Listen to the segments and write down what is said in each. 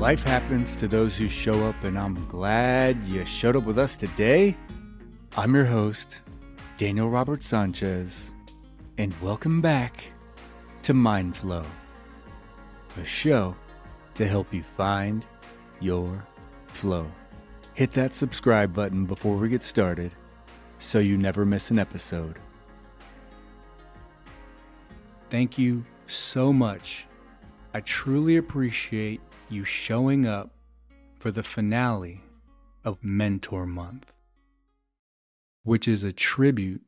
Life happens to those who show up, and I'm glad you showed up with us today. I'm your host, Daniel Robert Sanchez, and welcome back to Mind Flow, a show to help you find your flow. Hit that subscribe button before we get started so you never miss an episode. Thank you so much. I truly appreciate you showing up for the finale of Mentor Month, which is a tribute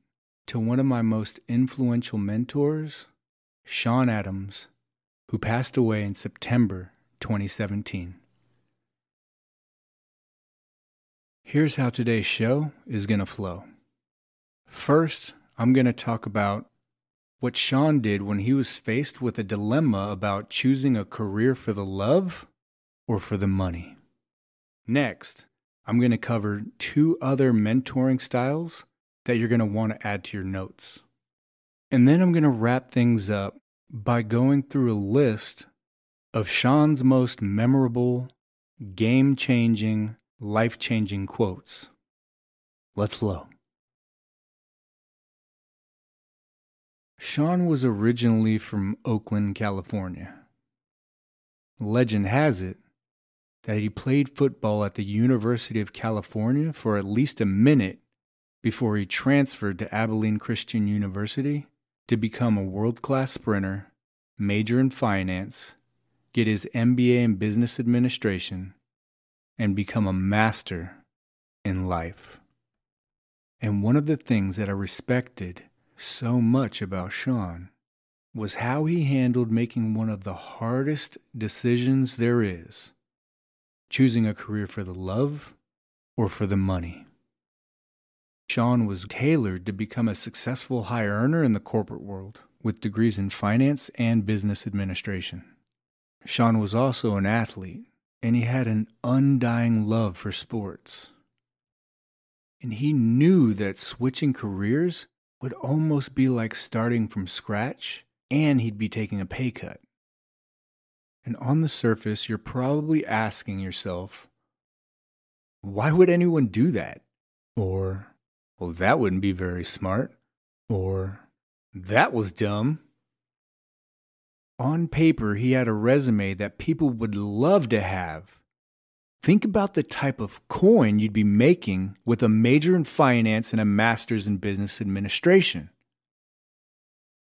to one of my most influential mentors, Sean Adams, who passed away in September 2017. Here's how today's show is going to flow. First, I'm going to talk about what Sean did when he was faced with a dilemma about choosing a career for the love or for the money. Next, I'm going to cover two other mentoring styles that you're going to want to add to your notes. And then I'm going to wrap things up by going through a list of Sean's most memorable, game changing, life changing quotes. Let's flow. Sean was originally from Oakland, California. Legend has it that he played football at the University of California for at least a minute before he transferred to Abilene Christian University to become a world class sprinter, major in finance, get his MBA in business administration, and become a master in life. And one of the things that I respected so much about Sean was how he handled making one of the hardest decisions there is choosing a career for the love or for the money. Sean was tailored to become a successful high earner in the corporate world with degrees in finance and business administration. Sean was also an athlete and he had an undying love for sports. And he knew that switching careers would almost be like starting from scratch and he'd be taking a pay cut. And on the surface, you're probably asking yourself, why would anyone do that? Or, well, that wouldn't be very smart. Or, that was dumb. On paper, he had a resume that people would love to have. Think about the type of coin you'd be making with a major in finance and a master's in business administration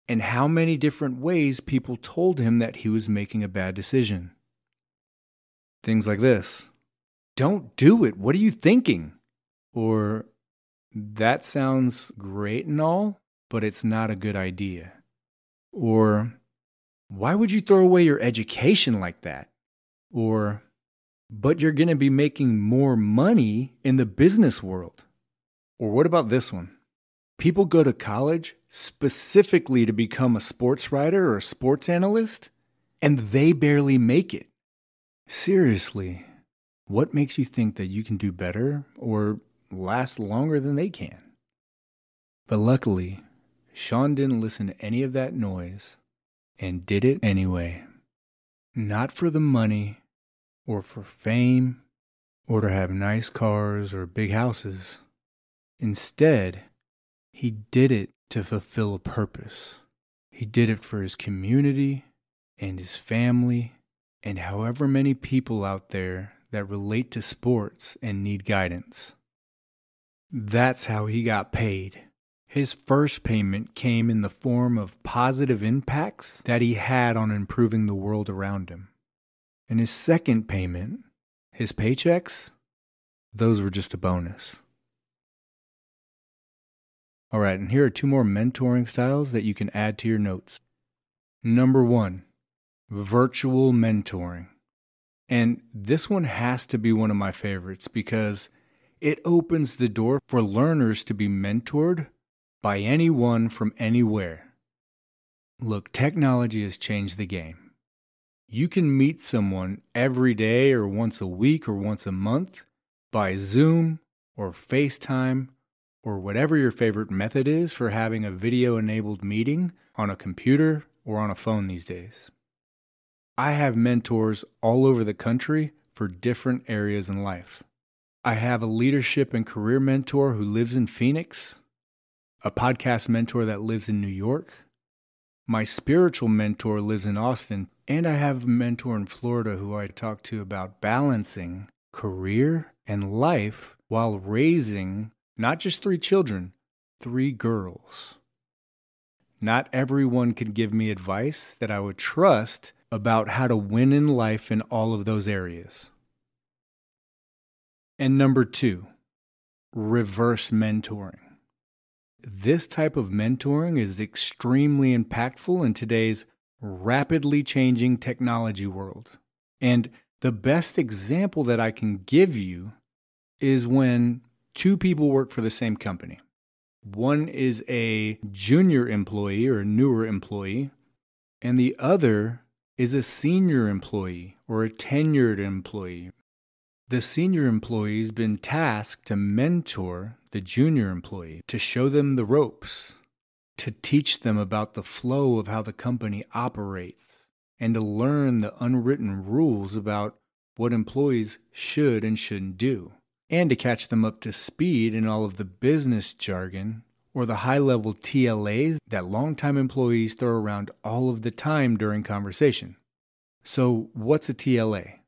and how many different ways people told him that he was making a bad decision. Things like this Don't do it. What are you thinking? Or, That sounds great and all, but it's not a good idea. Or, Why would you throw away your education like that? Or, But you're going to be making more money in the business world. Or, what about this one? People go to college specifically to become a sports writer or a sports analyst, and they barely make it. Seriously, what makes you think that you can do better or last longer than they can? But luckily, Sean didn't listen to any of that noise and did it anyway. Not for the money or for fame or to have nice cars or big houses. Instead, he did it to fulfill a purpose. He did it for his community and his family and however many people out there that relate to sports and need guidance. That's how he got paid. His first payment came in the form of positive impacts that he had on improving the world around him. And his second payment, his paychecks, those were just a bonus. All right, and here are two more mentoring styles that you can add to your notes. Number one, virtual mentoring. And this one has to be one of my favorites because it opens the door for learners to be mentored by anyone from anywhere. Look, technology has changed the game. You can meet someone every day or once a week or once a month by Zoom or FaceTime or whatever your favorite method is for having a video enabled meeting on a computer or on a phone these days. I have mentors all over the country for different areas in life. I have a leadership and career mentor who lives in Phoenix, a podcast mentor that lives in New York. My spiritual mentor lives in Austin, and I have a mentor in Florida who I talk to about balancing career and life while raising not just three children, three girls. Not everyone can give me advice that I would trust about how to win in life in all of those areas. And number two, reverse mentoring. This type of mentoring is extremely impactful in today's rapidly changing technology world. And the best example that I can give you is when two people work for the same company. One is a junior employee or a newer employee, and the other is a senior employee or a tenured employee. The senior employee's been tasked to mentor the junior employee, to show them the ropes, to teach them about the flow of how the company operates, and to learn the unwritten rules about what employees should and shouldn't do, and to catch them up to speed in all of the business jargon or the high level TLAs that longtime employees throw around all of the time during conversation. So, what's a TLA?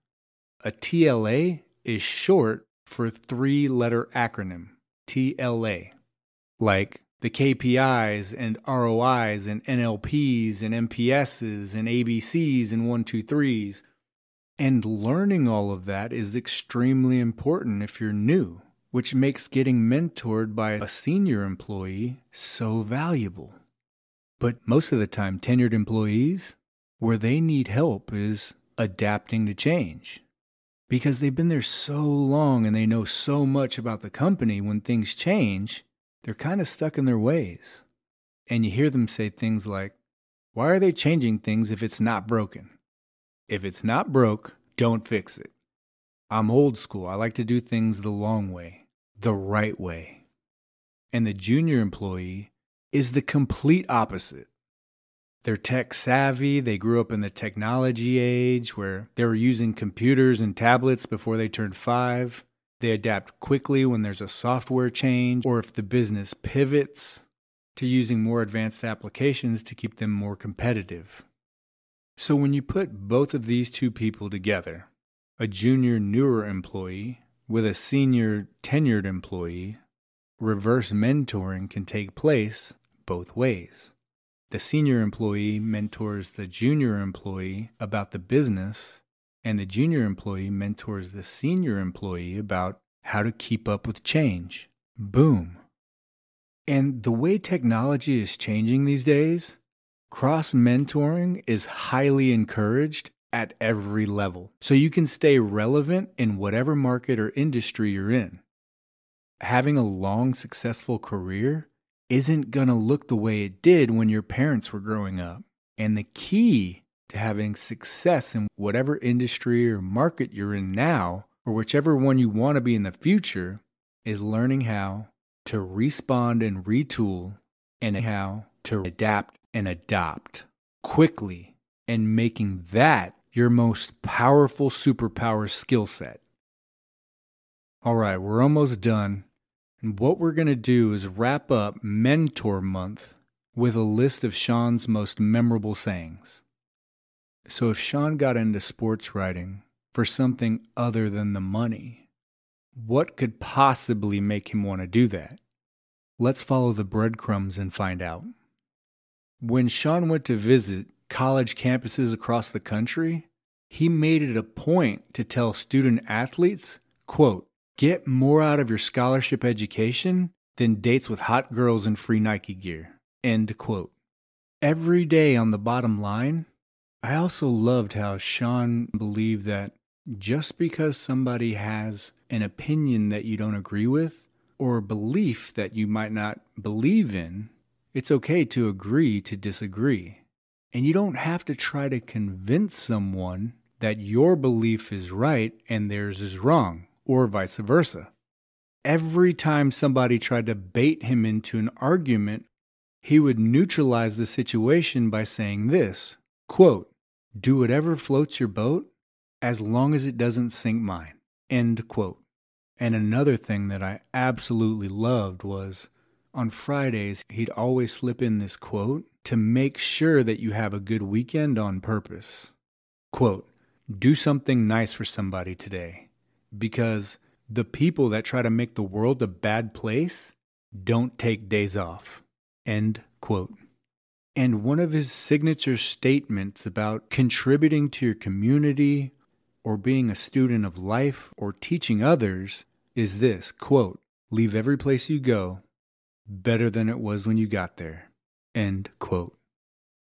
A TLA is short for three letter acronym TLA, like the KPIs and ROIs and NLPs and MPSs and ABCs and 123s. And learning all of that is extremely important if you're new which makes getting mentored by a senior employee so valuable. But most of the time, tenured employees, where they need help is adapting to change. Because they've been there so long and they know so much about the company, when things change, they're kind of stuck in their ways. And you hear them say things like, Why are they changing things if it's not broken? If it's not broke, don't fix it. I'm old school. I like to do things the long way, the right way. And the junior employee is the complete opposite. They're tech savvy. They grew up in the technology age where they were using computers and tablets before they turned five. They adapt quickly when there's a software change or if the business pivots to using more advanced applications to keep them more competitive. So when you put both of these two people together, a junior newer employee with a senior tenured employee, reverse mentoring can take place both ways. The senior employee mentors the junior employee about the business, and the junior employee mentors the senior employee about how to keep up with change. Boom. And the way technology is changing these days, cross mentoring is highly encouraged at every level. So you can stay relevant in whatever market or industry you're in. Having a long, successful career isn't going to look the way it did when your parents were growing up. And the key to having success in whatever industry or market you're in now, or whichever one you want to be in the future, is learning how to respond and retool and how to adapt and adopt quickly and making that your most powerful superpower skill set. All right, we're almost done. And what we're going to do is wrap up Mentor Month with a list of Sean's most memorable sayings. So, if Sean got into sports writing for something other than the money, what could possibly make him want to do that? Let's follow the breadcrumbs and find out. When Sean went to visit college campuses across the country, he made it a point to tell student athletes, quote, get more out of your scholarship education than dates with hot girls and free Nike gear, end quote. Every day on the bottom line, I also loved how Sean believed that just because somebody has an opinion that you don't agree with or a belief that you might not believe in, it's okay to agree to disagree. And you don't have to try to convince someone that your belief is right and theirs is wrong, or vice versa. Every time somebody tried to bait him into an argument, he would neutralize the situation by saying this quote, Do whatever floats your boat as long as it doesn't sink mine. End quote. And another thing that I absolutely loved was on Fridays, he'd always slip in this quote to make sure that you have a good weekend on purpose. Quote, do something nice for somebody today because the people that try to make the world a bad place don't take days off. End quote. And one of his signature statements about contributing to your community or being a student of life or teaching others is this quote, leave every place you go better than it was when you got there. End quote.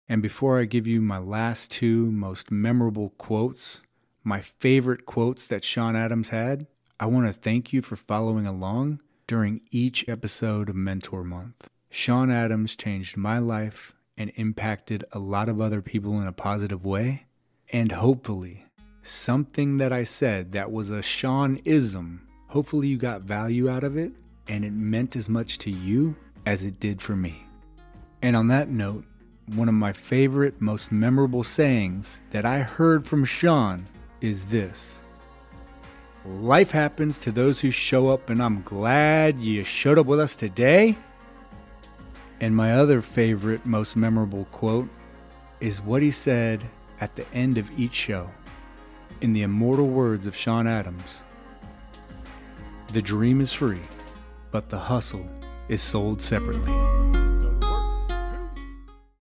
And before I give you my last two most memorable quotes, my favorite quotes that Sean Adams had, I want to thank you for following along during each episode of Mentor Month. Sean Adams changed my life and impacted a lot of other people in a positive way. And hopefully, something that I said that was a Sean ism, hopefully you got value out of it and it meant as much to you as it did for me. And on that note, one of my favorite, most memorable sayings that I heard from Sean is this Life happens to those who show up, and I'm glad you showed up with us today. And my other favorite, most memorable quote is what he said at the end of each show in the immortal words of Sean Adams The dream is free but the hustle is sold separately.